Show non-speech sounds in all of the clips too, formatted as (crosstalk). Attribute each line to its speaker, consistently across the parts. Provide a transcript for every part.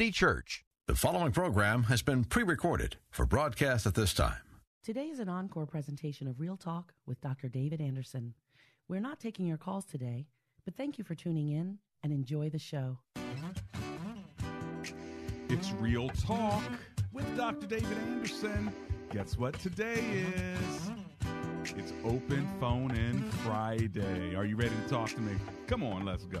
Speaker 1: D Church. The following program has been pre recorded for broadcast at this time.
Speaker 2: Today is an encore presentation of Real Talk with Dr. David Anderson. We're not taking your calls today, but thank you for tuning in and enjoy the show.
Speaker 3: It's Real Talk with Dr. David Anderson. Guess what today is? It's Open Phone In Friday. Are you ready to talk to me? Come on, let's go.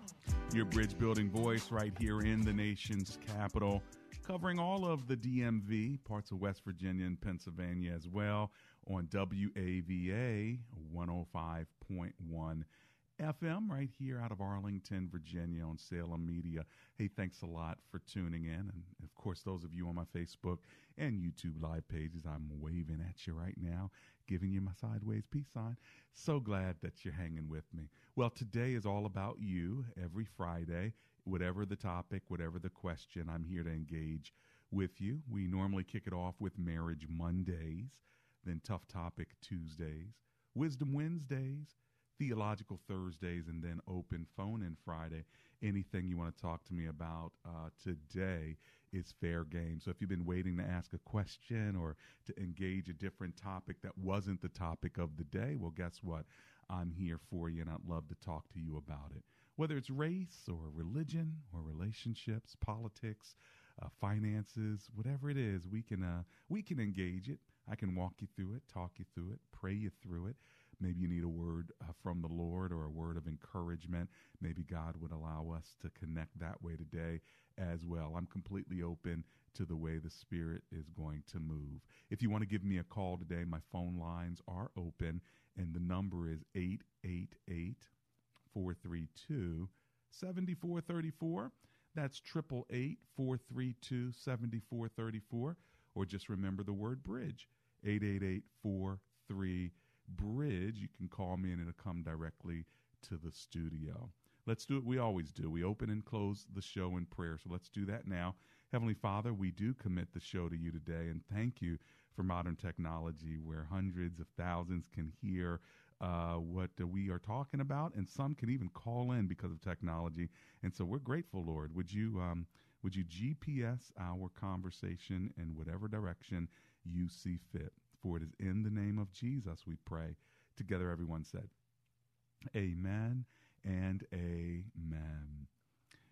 Speaker 3: your bridge building voice right here in the nation's capital, covering all of the DMV, parts of West Virginia and Pennsylvania as well, on WAVA 105.1 FM right here out of Arlington, Virginia on Salem Media. Hey, thanks a lot for tuning in. And of course, those of you on my Facebook and YouTube live pages, I'm waving at you right now, giving you my sideways peace sign. So glad that you're hanging with me. Well, today is all about you every Friday. Whatever the topic, whatever the question, I'm here to engage with you. We normally kick it off with Marriage Mondays, then Tough Topic Tuesdays, Wisdom Wednesdays, Theological Thursdays, and then Open Phone In Friday. Anything you want to talk to me about uh, today is fair game. So if you've been waiting to ask a question or to engage a different topic that wasn't the topic of the day, well, guess what? I'm here for you, and I'd love to talk to you about it. Whether it's race or religion or relationships, politics, uh, finances, whatever it is, we can uh, we can engage it. I can walk you through it, talk you through it, pray you through it. Maybe you need a word uh, from the Lord or a word of encouragement. Maybe God would allow us to connect that way today as well. I'm completely open to the way the Spirit is going to move. If you want to give me a call today, my phone lines are open, and the number is 888 432 7434. That's 888 432 7434. Or just remember the word bridge 888 43 bridge. You can call me and it'll come directly to the studio. Let's do what we always do. We open and close the show in prayer. So let's do that now. Heavenly Father, we do commit the show to you today and thank you for modern technology where hundreds of thousands can hear uh, what uh, we are talking about, and some can even call in because of technology. And so we're grateful, Lord. Would you um, would you GPS our conversation in whatever direction you see fit? For it is in the name of Jesus we pray. Together, everyone said, Amen and Amen.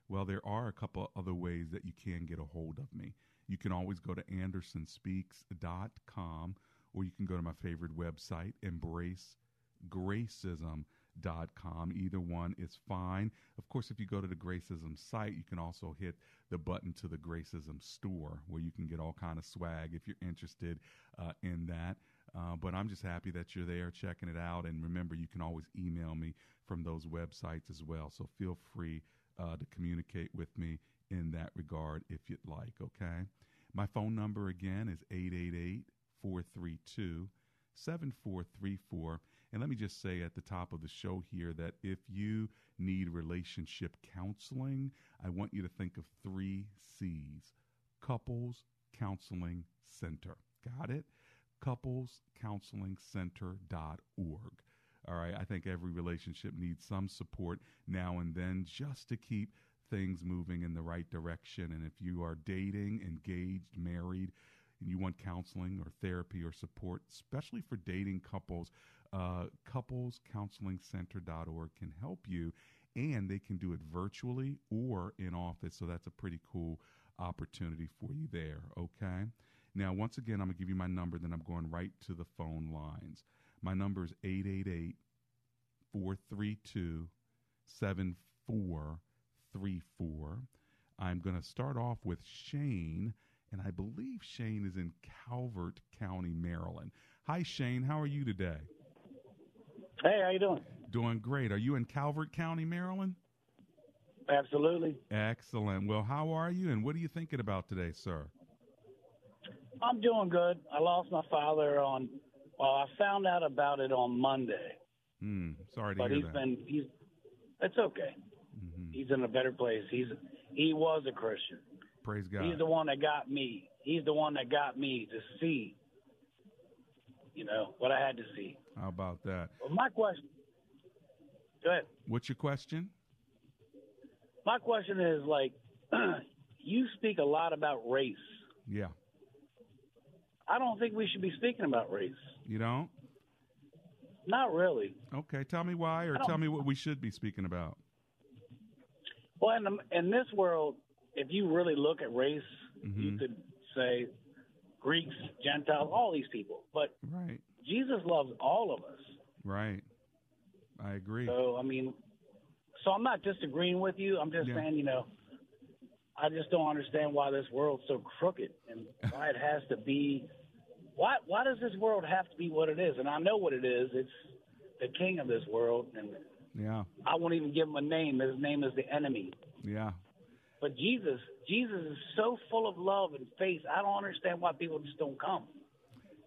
Speaker 3: Well, there are a couple other ways that you can get a hold of me. You can always go to andersonspeaks.com or you can go to my favorite website, embracegracism.com. Either one is fine. Of course, if you go to the Gracism site, you can also hit the button to the Gracism store where you can get all kind of swag if you're interested uh, in that. Uh, but I'm just happy that you're there checking it out. And remember, you can always email me from those websites as well. So feel free uh, to communicate with me in that regard if you'd like, okay? My phone number again is 888 432 7434. And let me just say at the top of the show here that if you need relationship counseling, I want you to think of three C's Couples Counseling Center. Got it? couplescounselingcenter.org. All right, I think every relationship needs some support now and then just to keep things moving in the right direction. And if you are dating, engaged, married, and you want counseling or therapy or support, especially for dating couples, uh, couplescounselingcenter.org can help you. And they can do it virtually or in office. So that's a pretty cool opportunity for you there. Okay. Now, once again, I'm going to give you my number, then I'm going right to the phone lines. My number is 888 432 7434. I'm going to start off with Shane, and I believe Shane is in Calvert County, Maryland. Hi, Shane. How are you today?
Speaker 4: Hey, how you doing?
Speaker 3: Doing great. Are you in Calvert County, Maryland?
Speaker 4: Absolutely.
Speaker 3: Excellent. Well, how are you, and what are you thinking about today, sir?
Speaker 4: I'm doing good. I lost my father on. Well, I found out about it on Monday.
Speaker 3: Hmm. Sorry to
Speaker 4: but
Speaker 3: hear
Speaker 4: he's
Speaker 3: that.
Speaker 4: been he's. It's okay.
Speaker 3: Mm-hmm.
Speaker 4: He's in a better place. He's he was a Christian.
Speaker 3: Praise God.
Speaker 4: He's the one that got me. He's the one that got me to see. You know what I had to see.
Speaker 3: How about that?
Speaker 4: Well, my question. Go ahead.
Speaker 3: What's your question?
Speaker 4: My question is like, (clears throat) you speak a lot about race.
Speaker 3: Yeah.
Speaker 4: I don't think we should be speaking about race.
Speaker 3: You don't?
Speaker 4: Not really.
Speaker 3: Okay. Tell me why, or tell me what we should be speaking about.
Speaker 4: Well, in, the, in this world, if you really look at race,
Speaker 3: Mm-hmm.
Speaker 4: you could say Greeks, Gentiles, all these people. But
Speaker 3: Right.
Speaker 4: Jesus loves all of us.
Speaker 3: Right. I agree.
Speaker 4: So, I mean, so I'm not disagreeing with you. I'm just
Speaker 3: Yeah.
Speaker 4: saying, you know, I just don't understand why this world's so crooked and why it has to be. Why why does this world have to be what it is? And I know what it is. It's the king of this world, and
Speaker 3: yeah.
Speaker 4: I won't even give him a name. His name is the enemy.
Speaker 3: Yeah.
Speaker 4: But Jesus, Jesus is so full of love and faith. I don't understand why people just don't come.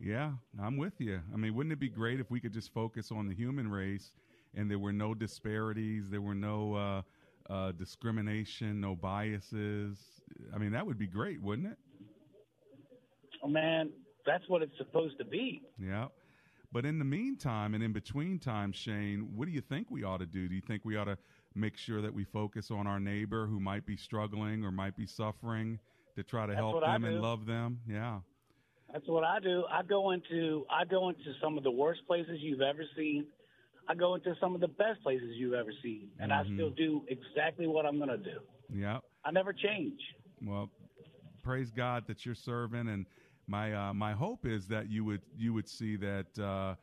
Speaker 3: Yeah, I'm with you. I mean, wouldn't it be great if we could just focus on the human race and there were no disparities, there were no uh, uh, discrimination, no biases? I mean, that would be great, wouldn't it?
Speaker 4: Oh, man, that's what it's supposed to be.
Speaker 3: Yeah. But in the meantime and in between time, Shane, what do you think we ought to do? Do you think we ought to make sure that we focus on our neighbor who might be struggling or might be suffering to try to
Speaker 4: That's
Speaker 3: help them and love them? Yeah.
Speaker 4: That's what I do. I go into I go into some of the worst places you've ever seen. I go into some of the best places you've ever seen, and I
Speaker 3: Mhm.
Speaker 4: still do exactly what I'm going to do.
Speaker 3: Yeah.
Speaker 4: I never change.
Speaker 3: Well, praise God that you're serving, and my uh, my hope is that you would you would see that. Uh,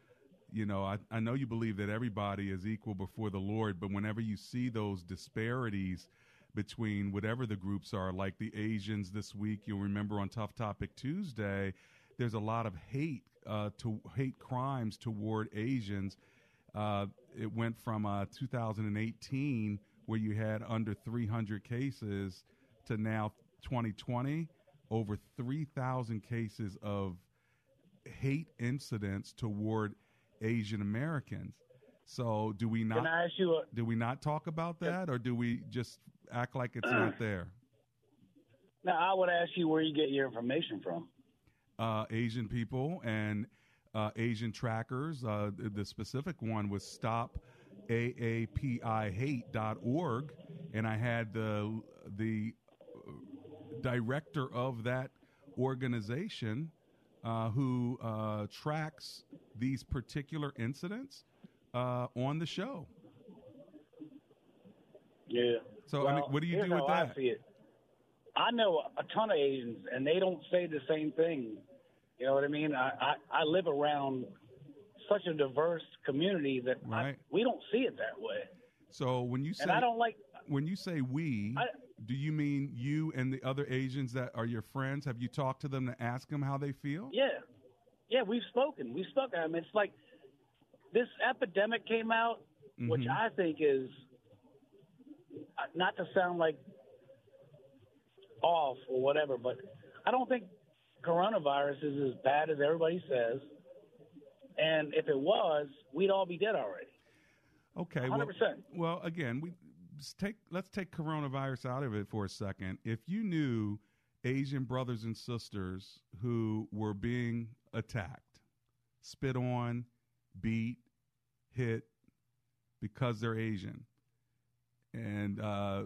Speaker 3: you know, I, I know you believe that everybody is equal before the Lord, but whenever you see those disparities between whatever the groups are, like the Asians this week, you'll remember on Tough Topic Tuesday, there's a lot of hate uh, to hate crimes toward Asians. Uh, it went from uh, 2018, where you had under 300 cases, to now 2020, over 3,000 cases of hate incidents toward Asian Americans. So, do we not
Speaker 4: Can I ask you a
Speaker 3: do we not talk about that, or do we just act like it's not (clears throat) there?
Speaker 4: now? I would ask you where you get your information from.
Speaker 3: uh, Asian people and uh, Asian trackers. Uh, the, the specific one was stopaapihate.org, and I had the the director of that organization uh, who uh, tracks these particular incidents uh, on the show.
Speaker 4: Yeah.
Speaker 3: So, I mean, what do you do with that?
Speaker 4: I see it. I know a ton of Asians, and they don't say the same thing. You know what I mean? I I, I live around such a diverse community that I,
Speaker 3: Right.
Speaker 4: we don't see it that way.
Speaker 3: So when you say
Speaker 4: And I don't like.
Speaker 3: when you say we,
Speaker 4: I-
Speaker 3: do you mean you and the other Asians that are your friends? Have you talked to them to ask them how they feel?
Speaker 4: Yeah, yeah, we've spoken. We've spoken. I mean, it's like this epidemic came out, which
Speaker 3: Mhm.
Speaker 4: I think is uh, not to sound like off or whatever, but I don't think coronavirus is as bad as everybody says. And if it was, we'd all be dead already.
Speaker 3: Okay, well,
Speaker 4: 100%.
Speaker 3: well, again, we take let's take coronavirus out of it for a second. If you knew Asian brothers and sisters who were being attacked, spit on, beat, hit because they're Asian, and uh,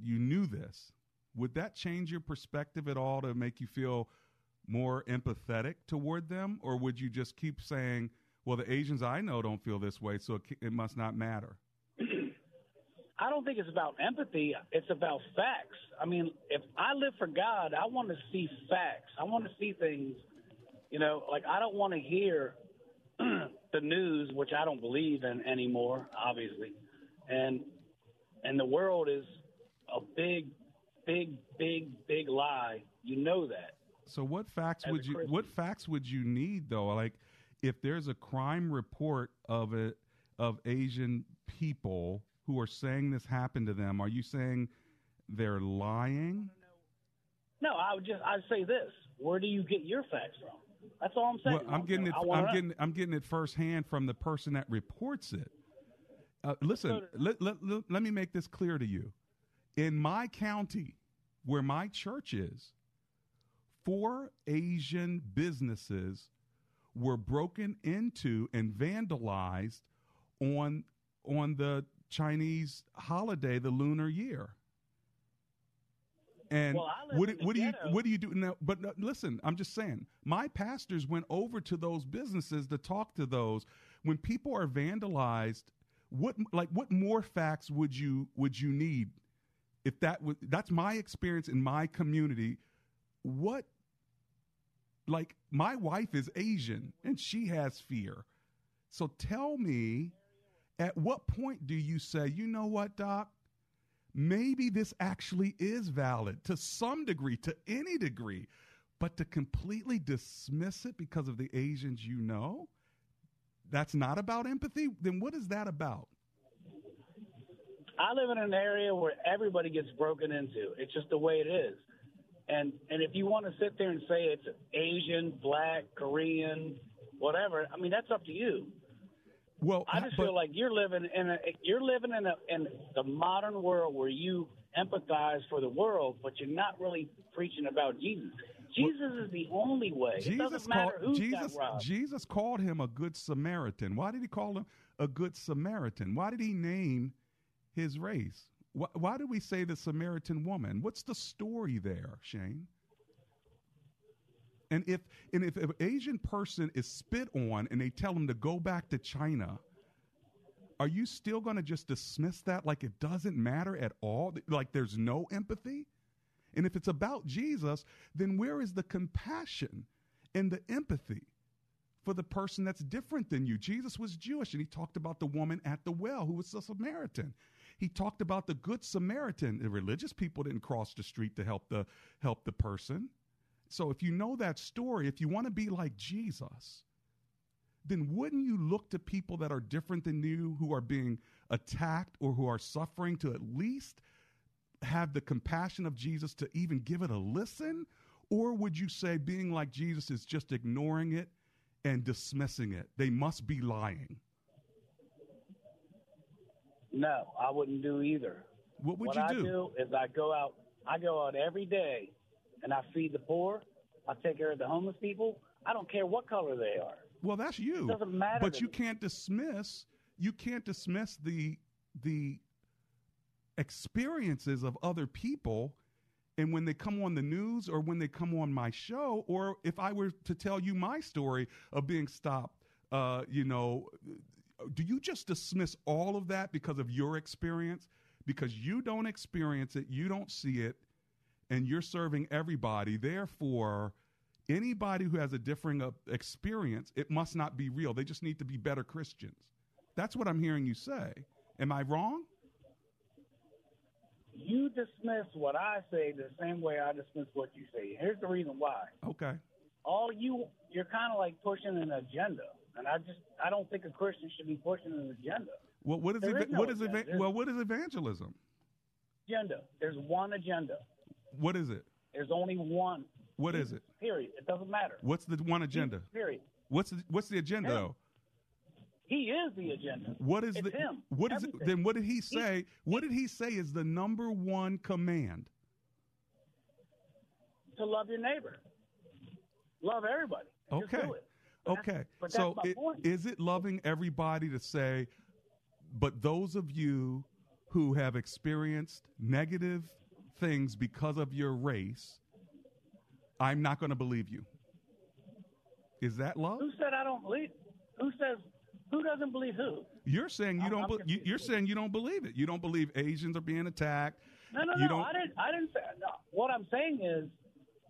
Speaker 3: you knew this, would that change your perspective at all to make you feel more empathetic toward them, or would you just keep saying, "Well, the Asians I know don't feel this way, so it, it must not matter"?
Speaker 4: I don't think it's about empathy. It's about facts. I mean, if I live for God, I want to see facts. I want to see things. You know, like I don't want to hear (clears throat) the news, which I don't believe in anymore, obviously, and and the world is a big, big, big, big lie. You know that.
Speaker 3: So what facts
Speaker 4: As
Speaker 3: would you
Speaker 4: Christian.
Speaker 3: what facts would you need though? Like if there's a crime report of it of Asian people who are saying this happened to them, are you saying they're lying?
Speaker 4: No, I would just I'd say this. Where do you get your facts from? That's all I'm saying.
Speaker 3: Well, I'm getting it. I'm getting. I'm getting it firsthand from the person that reports it. Uh, listen, let, let, let, let me make this clear to you. In my county, where my church is, four Asian businesses were broken into and vandalized on on the Chinese holiday, the Lunar Year. And
Speaker 4: Well,
Speaker 3: what,
Speaker 4: the
Speaker 3: what do you what do you do now? But uh, listen, I'm just saying. My pastors went over to those businesses to talk to those. When people are vandalized, what like what more facts would you would you need? If that was that's my experience in my community. What like my wife is Asian and she has fear. So tell me, at what point do you say, you know what, Doc? Maybe this actually is valid to some degree, to any degree, but to completely dismiss it because of the Asians you know, that's not about empathy. Then what is that about?
Speaker 4: I live in an area where everybody gets broken into. It's just the way it is. And and if you want to sit there and say it's Asian, black, Korean, whatever, I mean that's up to you.
Speaker 3: Well,
Speaker 4: I just
Speaker 3: but-
Speaker 4: feel like you're living in a you're living in a in the modern world where you empathize for the world, but you're not really preaching about Jesus. Jesus is the only way. it
Speaker 3: Jesus
Speaker 4: doesn't
Speaker 3: called Jesus. Jesus called him a good Samaritan. Why did he call him a good Samaritan? Why did he name his race? Why, why do we say the Samaritan woman? What's the story there, Shane? And if and if an Asian person is spit on and they tell them to go back to China, are you still going to just dismiss that like it doesn't matter at all? Like there's no empathy? And if it's about Jesus, then where is the compassion and the empathy for the person that's different than you? Jesus was Jewish and he talked about the woman at the well who was a Samaritan. He talked about the good Samaritan. The religious people didn't cross the street to help the help the person. So if you know that story, if you want to be like Jesus, then wouldn't you look to people that are different than you who are being attacked or who are suffering to at least have the compassion of Jesus to even give it a listen? Or would you say being like Jesus is just ignoring it and dismissing it? They must be lying.
Speaker 4: No, I wouldn't do either.
Speaker 3: What would
Speaker 4: what
Speaker 3: you
Speaker 4: I
Speaker 3: do?
Speaker 4: do is I go out. I go out every day, and I feed the poor. I take care of the homeless people. I don't care what color they are.
Speaker 3: Well, that's you.
Speaker 4: It doesn't matter
Speaker 3: But you
Speaker 4: me.
Speaker 3: can't dismiss you can't dismiss the the experiences of other people and when they come on the news or when they come on my show or if I were to tell you my story of being stopped uh, you know do you just dismiss all of that because of your experience because you don't experience it you don't see it and you're serving everybody therefore anybody who has a differing uh, experience it must not be real they just need to be better christians that's what i'm hearing you say am i wrong
Speaker 4: You dismiss what I say the same way I dismiss what you say. Here's the reason why.
Speaker 3: okay
Speaker 4: All you you're kind of like pushing an agenda, and I just I don't think a Christian should be pushing an agenda.
Speaker 3: well what is, eva-
Speaker 4: is no
Speaker 3: what is eva- well what is evangelism
Speaker 4: Agenda. There's one agenda.
Speaker 3: What is it
Speaker 4: There's only one.
Speaker 3: What is it
Speaker 4: Period. It doesn't matter.
Speaker 3: what's the one agenda
Speaker 4: Period.
Speaker 3: what's the, what's the agenda
Speaker 4: Him.
Speaker 3: though
Speaker 4: He is the agenda.
Speaker 3: what is
Speaker 4: It's
Speaker 3: the
Speaker 4: him.
Speaker 3: what is it then what did he say what did he say is the number one command
Speaker 4: to love your neighbor. Love everybody.
Speaker 3: Okay.
Speaker 4: But
Speaker 3: Okay. so it- is it loving everybody to say, but those of you who have experienced negative things because of your race, I'm not going to believe you? Is that love?
Speaker 4: Who said I don't believe? Who says? Who doesn't believe who?
Speaker 3: You're saying you
Speaker 4: I'm-
Speaker 3: don't.
Speaker 4: I'm
Speaker 3: be- you, you're saying you don't believe it. You don't believe Asians are being attacked.
Speaker 4: No, no,
Speaker 3: You
Speaker 4: no.
Speaker 3: don't-
Speaker 4: I didn't. I didn't say. No. What I'm saying is,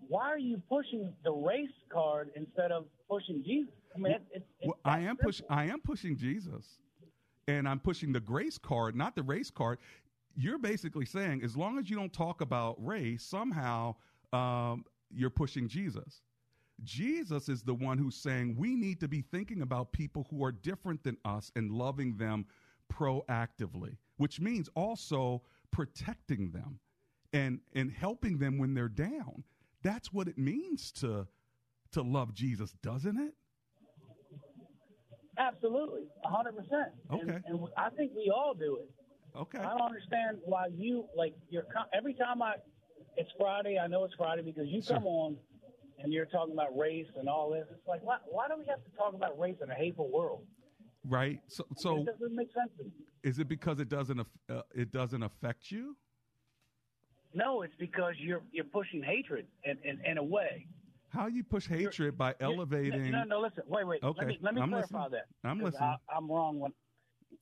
Speaker 4: why are you pushing the race card instead of pushing Jesus? I mean, it, it, it's
Speaker 3: Well, I am
Speaker 4: simple.
Speaker 3: push. I am pushing Jesus, and I'm pushing the grace card, not the race card. You're basically saying as long as you don't talk about race, somehow um, you're pushing Jesus. Jesus is the one who's saying we need to be thinking about people who are different than us and loving them proactively, which means also protecting them and and helping them when they're down. That's what it means to to love Jesus, doesn't it?
Speaker 4: Absolutely, a hundred percent.
Speaker 3: Okay.
Speaker 4: And, and I think we all do it.
Speaker 3: Okay.
Speaker 4: I don't understand why you like you're every time I it's Friday. I know it's Friday because you
Speaker 3: Sure.
Speaker 4: come on and you're talking about race and all this. It's like why why do we have to talk about race in a hateful world?
Speaker 3: Right. So, so
Speaker 4: it doesn't make sense to me.
Speaker 3: is it because it doesn't uh, it doesn't affect you?
Speaker 4: No, it's because you're you're pushing hatred in in, in a way.
Speaker 3: How you push hatred by
Speaker 4: You're-
Speaker 3: elevating?
Speaker 4: No, no, listen. Wait, wait.
Speaker 3: Okay,
Speaker 4: Let me let me
Speaker 3: I'm
Speaker 4: clarify
Speaker 3: listening.
Speaker 4: that.
Speaker 3: I'm listening.
Speaker 4: I, I'm wrong when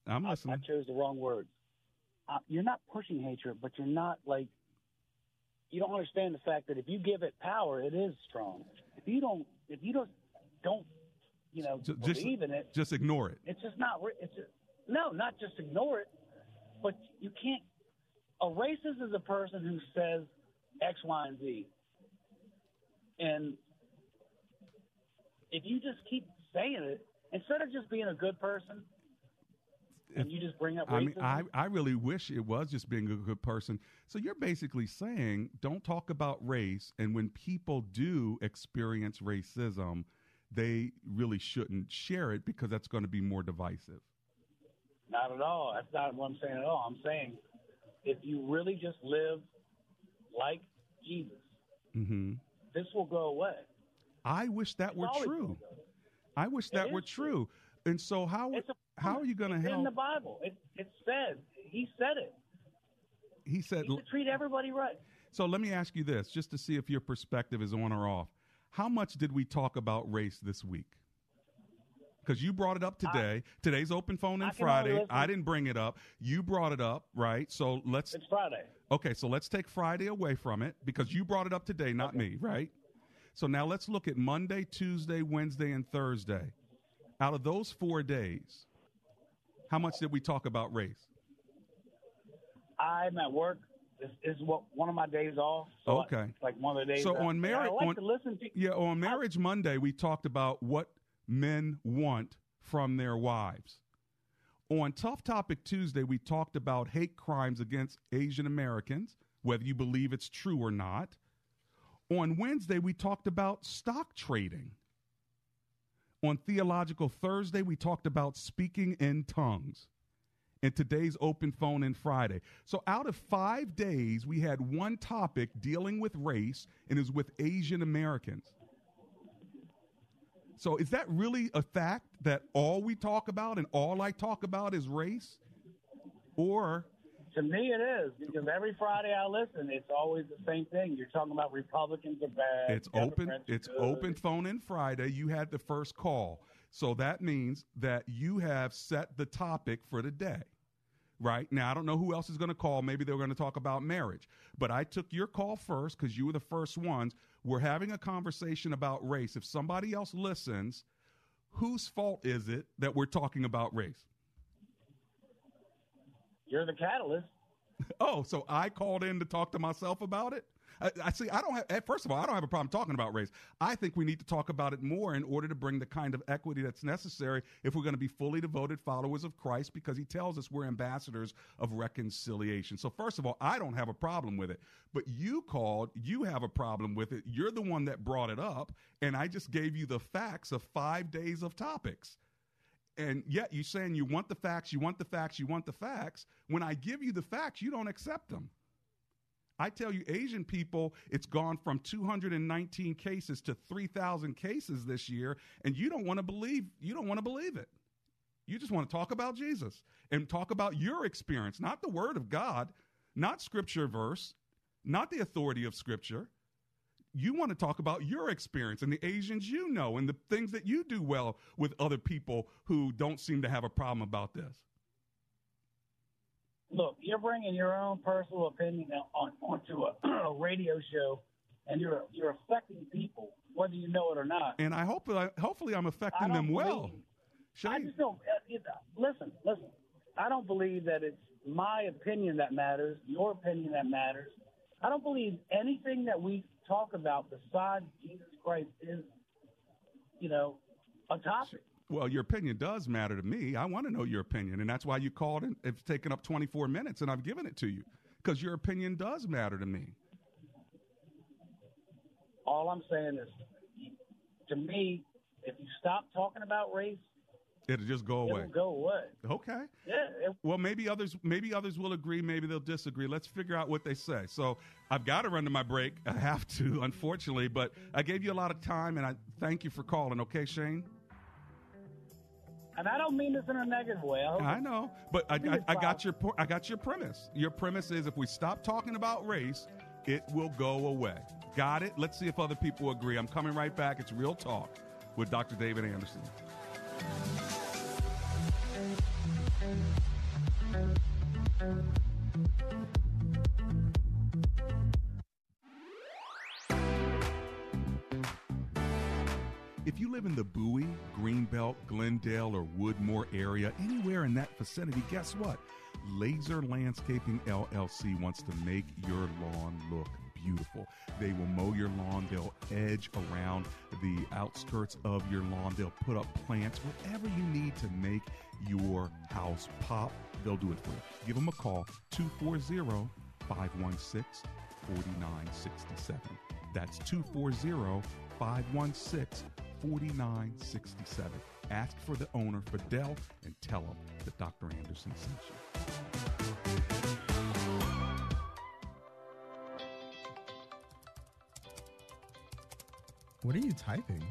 Speaker 3: I'm
Speaker 4: I, I chose the wrong words. Uh, you're not pushing hatred, but you're not like you don't understand the fact that if you give it power, it is strong. If you don't, if you don't, don't, you know,
Speaker 3: Ju- just
Speaker 4: believe in it,
Speaker 3: just ignore it.
Speaker 4: it's just not. It's just, no, not just ignore it, but you can't. A racist is a person who says X, Y, and Z, and if you just keep saying it instead of just being a good person, and you just bring up
Speaker 3: I mean, I, I really wish it was just being a good person. So you're basically saying don't talk about race, and when people do experience racism, they really shouldn't share it because that's going to be more divisive.
Speaker 4: Not at all. That's not what I'm saying at all. I'm saying if you really just live like Jesus,
Speaker 3: hmm
Speaker 4: this will go away.
Speaker 3: I wish that
Speaker 4: It's
Speaker 3: were true.
Speaker 4: gonna go away.
Speaker 3: I wish that were true.
Speaker 4: true.
Speaker 3: And so how
Speaker 4: It's a
Speaker 3: how are you going to help?
Speaker 4: in the Bible? It it said he said it.
Speaker 3: he said.
Speaker 4: He treat everybody right.
Speaker 3: So let me ask you this, just to see if your perspective is on or off. How much did we talk about race this week? Because you brought it up today. Today's open phone
Speaker 4: I
Speaker 3: and Friday. I didn't bring it up. You brought it up, right? So let's
Speaker 4: It's Friday.
Speaker 3: okay. So let's take Friday away from it because you brought it up today, not me, right? So now let's look at Monday, Tuesday, Wednesday, and Thursday. Out of those four days, how much did we talk about race?
Speaker 4: I'm at work. This is what one of my days off. So
Speaker 3: Okay.
Speaker 4: it's like one of the days.
Speaker 3: So on marriage,
Speaker 4: I like
Speaker 3: on,
Speaker 4: to listen to.
Speaker 3: yeah, on Marriage Monday, we talked about what men want from their wives. On Tough Topic Tuesday, we talked about hate crimes against Asian Americans, whether you believe it's true or not. On Wednesday, we talked about stock trading. On Theological Thursday, we talked about speaking in tongues. And today's open phone in Friday. So out of five days, we had one topic dealing with race, and is with Asian Americans. So is that really a fact that all we talk about and all I talk about is race? Or
Speaker 4: To me, it is because every Friday I listen, it's always the same thing. You're talking about Republicans are bad.
Speaker 3: it's open it's
Speaker 4: good.
Speaker 3: open phone in Friday. You had the first call. So that means that you have set the topic for the day. Right? Now I don't know who else is going to call. Maybe they're going to talk about marriage. But I took your call first cuz you were the first ones. We're having a conversation about race. If somebody else listens, whose fault is it that we're talking about race?
Speaker 4: You're the catalyst.
Speaker 3: Oh, so I called in to talk to myself about it? I, I see. I don't have. eh, First of all, I don't have a problem talking about race. I think we need to talk about it more in order to bring the kind of equity that's necessary if we're going to be fully devoted followers of Christ, because He tells us we're ambassadors of reconciliation. So, first of all, I don't have a problem with it. But you called. You have a problem with it. You're the one that brought it up, and I just gave you the facts of five days of topics. And yet you're saying you want the facts, you want the facts, you want the facts. When I give you the facts, you don't accept them. I tell you, Asian people, it's gone from 219 cases to 3,000 cases this year, and you don't want to believe. You don't want to believe it. You just want to talk about Jesus and talk about your experience, not the Word of God, not Scripture verse, not the authority of Scripture. You want to talk about your experience and the Asians you know and the things that you do well with other people who don't seem to have a problem about this.
Speaker 4: Look, you're bringing your own personal opinion on, onto a, (clears throat) a radio show, and you're you're affecting people whether you know it or not.
Speaker 3: And I hope hopefully I'm affecting them well.
Speaker 4: Shane? I just don't uh, listen. Listen, I don't believe that it's my opinion that matters, your opinion that matters. I don't believe anything that we talk about besides Jesus Christ is, you know, a topic.
Speaker 3: Well, your opinion does matter to me. I want to know your opinion, and that's why you called and it's taken up 24 minutes, and I've given it to you because your opinion does matter to me.
Speaker 4: All I'm saying is, to me, if you stop talking about race,
Speaker 3: It'll just go away.
Speaker 4: It'll go away.
Speaker 3: Okay.
Speaker 4: Yeah. It,
Speaker 3: well, maybe others maybe others will agree. Maybe they'll disagree. Let's figure out what they say. So I've got to run to my break. I have to, (laughs) unfortunately. But I gave you a lot of time, and I thank you for calling. Okay, Shane.
Speaker 4: And I don't mean this in a negative way. I,
Speaker 3: I know, but I, I, I got your I got your premise. Your premise is if we stop talking about race, it will go away. Got it? Let's see if other people agree. I'm coming right back. It's Real Talk with Dr. David Anderson. If you live in the Bowie, Greenbelt, Glendale, or Woodmore area, anywhere in that vicinity, guess what? Laser Landscaping LLC wants to make your lawn look beautiful. They will mow your lawn, they'll edge around the outskirts of your lawn, they'll put up plants, whatever you need to make your house pop, they'll do it for you. Give them a call 240 516 4967. That's 240 516 4967. Ask for the owner, Fidel, and tell him that Dr. Anderson sent you.
Speaker 5: What are you typing?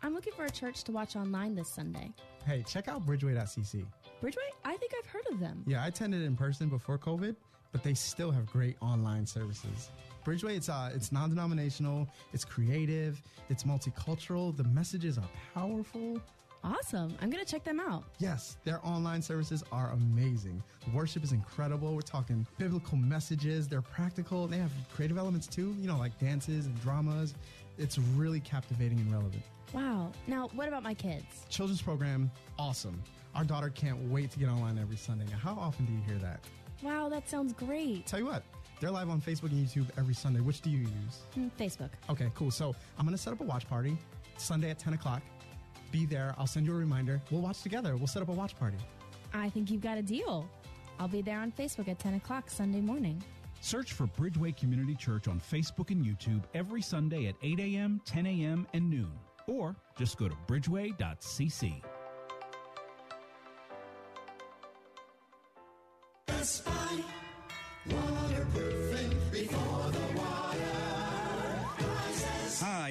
Speaker 6: I'm looking for a church to watch online this Sunday.
Speaker 5: Hey, check out Bridgeway.cc.
Speaker 6: Bridgeway? I think I've heard of them.
Speaker 5: Yeah, I attended in person before COVID, but they still have great online services. Bridgeway, it's uh, it's non-denominational, it's creative, it's multicultural. The messages are powerful.
Speaker 6: Awesome. I'm going to check them out.
Speaker 5: Yes, their online services are amazing. The worship is incredible. We're talking biblical messages. They're practical. They have creative elements too, you know, like dances and dramas. It's really captivating and relevant.
Speaker 6: Wow. Now, what about my kids?
Speaker 5: Children's program, awesome. Our daughter can't wait to get online every Sunday. Now, how often do you hear that?
Speaker 6: Wow, that sounds great.
Speaker 5: Tell you what, they're live on Facebook and YouTube every Sunday. Which do you use?
Speaker 6: Mm, Facebook.
Speaker 5: Okay, cool. So I'm going to set up a watch party Sunday at 10 o'clock. Be there. I'll send you a reminder. We'll watch together. We'll set up a watch party.
Speaker 6: I think you've got a deal. I'll be there on Facebook at 10 o'clock Sunday morning.
Speaker 7: Search for Bridgeway Community Church on Facebook and YouTube every Sunday at 8 a.m., 10 a.m., and noon. Or just go to bridgeway.cc.
Speaker 8: Best Buy, waterproofing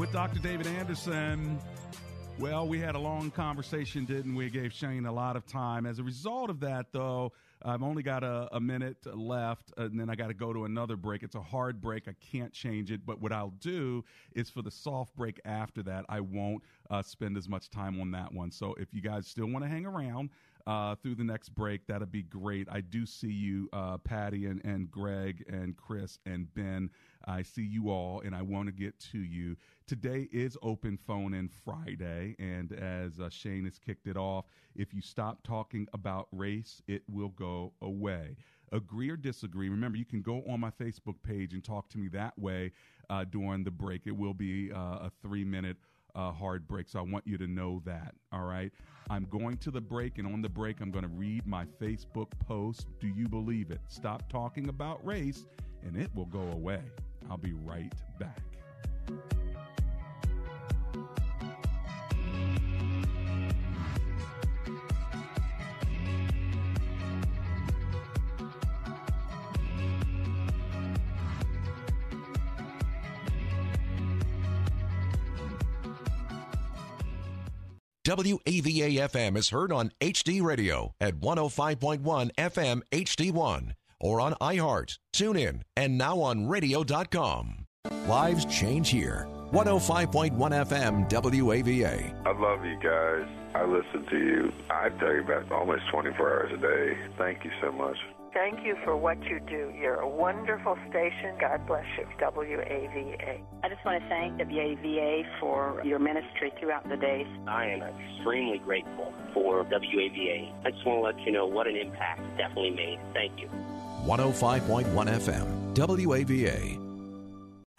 Speaker 3: with Dr. David Anderson. Well, we had a long conversation, didn't we? Gave Shane a lot of time. As a result of that, though, I've only got a, a minute left, and then I got to go to another break. It's a hard break. I can't change it. But what I'll do is for the soft break after that, I won't uh, spend as much time on that one. So if you guys still want to hang around, uh, through the next break. That'd be great. I do see you, uh, Patty and, and Greg and Chris and Ben. I see you all, and I want to get to you. Today is Open Phone In Friday, and as uh, Shane has kicked it off, if you stop talking about race, it will go away. Agree or disagree? Remember, you can go on my Facebook page and talk to me that way uh, during the break. It will be uh, a three minute uh, hard break. So I want you to know that. All right. I'm going to the break, and on the break, I'm going to read my Facebook post. Do you believe it? Stop talking about race, and it will go away. I'll be right back.
Speaker 9: WAVA FM is heard on HD Radio at 105.1 FM HD1 or on iHeart, TuneIn, and now on radio.com. Lives change here. 105.1 FM WAVA.
Speaker 10: I love you guys. I listen to you. I tell you about almost 24 hours a day. Thank you so much.
Speaker 11: Thank you for what you do. You're a wonderful station. God bless you, WAVA.
Speaker 12: I just want to thank WAVA for your ministry throughout the days.
Speaker 13: I am extremely grateful for WAVA. I just want to let you know what an impact it definitely made. Thank you.
Speaker 9: 105.1 FM WAVA.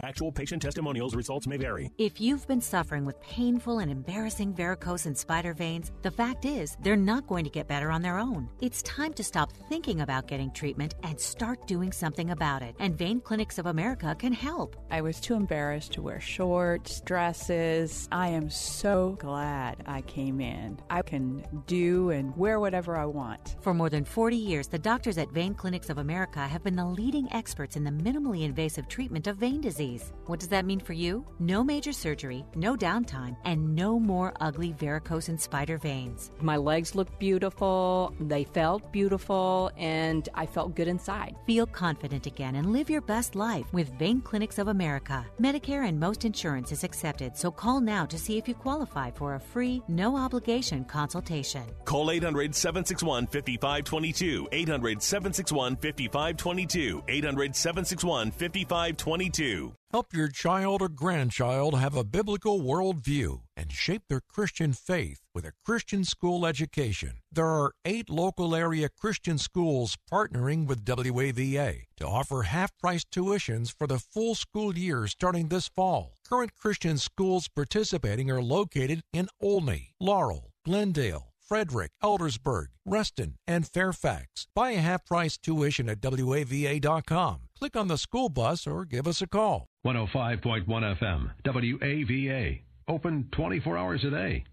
Speaker 14: Actual patient testimonials results may vary.
Speaker 15: If you've been suffering with painful and embarrassing varicose and spider veins, the fact is they're not going to get better on their own. It's time to stop thinking about getting treatment and start doing something about it. And Vein Clinics of America can help.
Speaker 16: I was too embarrassed to wear shorts, dresses. I am so glad I came in. I can do and wear whatever I want.
Speaker 15: For more than 40 years, the doctors at Vein Clinics of America have been the leading experts in the minimally invasive treatment of vein disease. What does that mean for you? No major surgery, no downtime, and no more ugly varicose and spider veins.
Speaker 17: My legs looked beautiful, they felt beautiful, and I felt good inside.
Speaker 15: Feel confident again and live your best life with Vein Clinics of America. Medicare and most insurance is accepted, so call now to see if you qualify for a free, no obligation consultation.
Speaker 14: Call 800 761 5522. 800 761 5522. 800 761 5522.
Speaker 18: Help your child or grandchild have a biblical worldview and shape their Christian faith with a Christian school education. There are eight local area Christian schools partnering with WAVA to offer half price tuitions for the full school year starting this fall. Current Christian schools participating are located in Olney, Laurel, Glendale, Frederick, Eldersburg, Reston, and Fairfax. Buy a half price tuition at WAVA.com. Click on the school bus or give us a call.
Speaker 19: 105.1 FM, WAVA. Open 24 hours a day.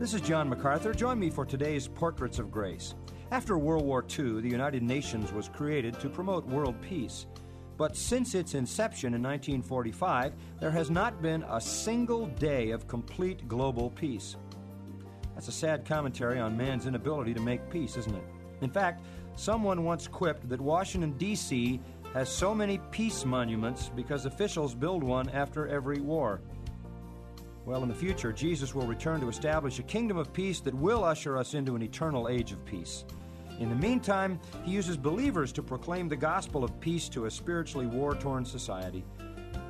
Speaker 20: This is John MacArthur. Join me for today's Portraits of Grace. After World War II, the United Nations was created to promote world peace. But since its inception in 1945, there has not been a single day of complete global peace. That's a sad commentary on man's inability to make peace, isn't it? In fact, someone once quipped that Washington, D.C. has so many peace monuments because officials build one after every war. Well, in the future, Jesus will return to establish a kingdom of peace that will usher us into an eternal age of peace. In the meantime, he uses believers to proclaim the gospel of peace to a spiritually war torn society.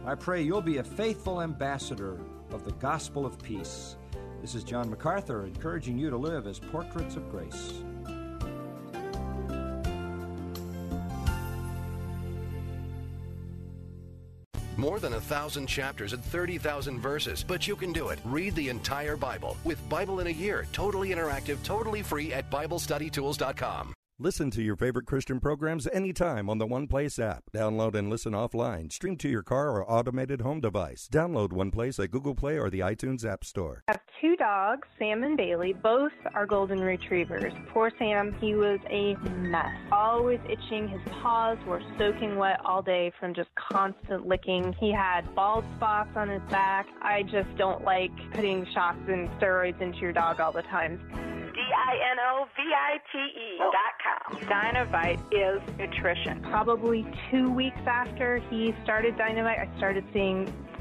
Speaker 20: I pray you'll be a faithful ambassador of the gospel of peace. This is John MacArthur encouraging you to live as portraits of grace.
Speaker 21: More than a thousand chapters and 30,000 verses, but you can do it. Read the entire Bible with Bible in a Year, totally interactive, totally free at BibleStudyTools.com.
Speaker 22: Listen to your favorite Christian programs anytime on the One Place app. Download and listen offline. Stream to your car or automated home device. Download One Place at Google Play or the iTunes App Store.
Speaker 23: I have two dogs, Sam and Bailey. Both are golden retrievers. Poor Sam, he was a mess. Always itching. His paws were soaking wet all day from just constant licking. He had bald spots on his back. I just don't like putting shots and steroids into your dog all the time.
Speaker 11: D-I-N-O-V-I-T-E dot com.
Speaker 23: Dinovite is nutrition. Probably two weeks after he started Dinovite, I started seeing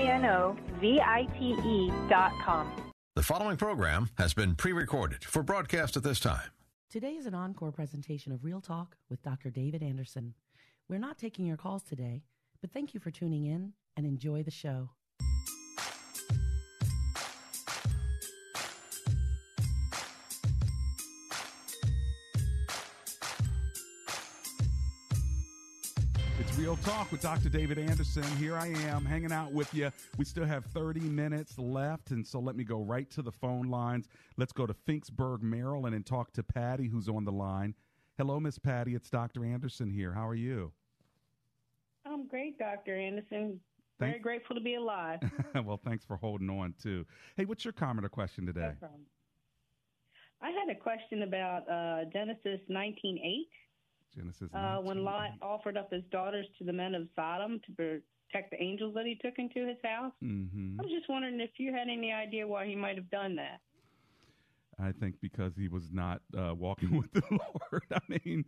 Speaker 23: E dot com.
Speaker 9: The following program has been pre recorded for broadcast at this time.
Speaker 24: Today is an encore presentation of Real Talk with Dr. David Anderson. We're not taking your calls today, but thank you for tuning in and enjoy the show.
Speaker 3: Real Talk with Dr. David Anderson. Here I am hanging out with you. We still have 30 minutes left, and so let me go right to the phone lines. Let's go to Finksburg, Maryland, and talk to Patty, who's on the line. Hello, Miss Patty. It's Dr. Anderson here. How are you?
Speaker 25: I'm great, Dr. Anderson. Very grateful to be alive. (laughs)
Speaker 3: well, thanks for holding on, too. Hey, what's your comment or question today?
Speaker 25: No. I had a question about uh, Genesis 19:8.
Speaker 3: Genesis.
Speaker 25: Uh, when Lot offered up his daughters to the men of Sodom to protect the angels that he took into his house.
Speaker 3: Mhm.
Speaker 25: I was just wondering if you had any idea why he might have done that.
Speaker 3: I think because he was not uh, walking (laughs) with the Lord. (laughs) I mean,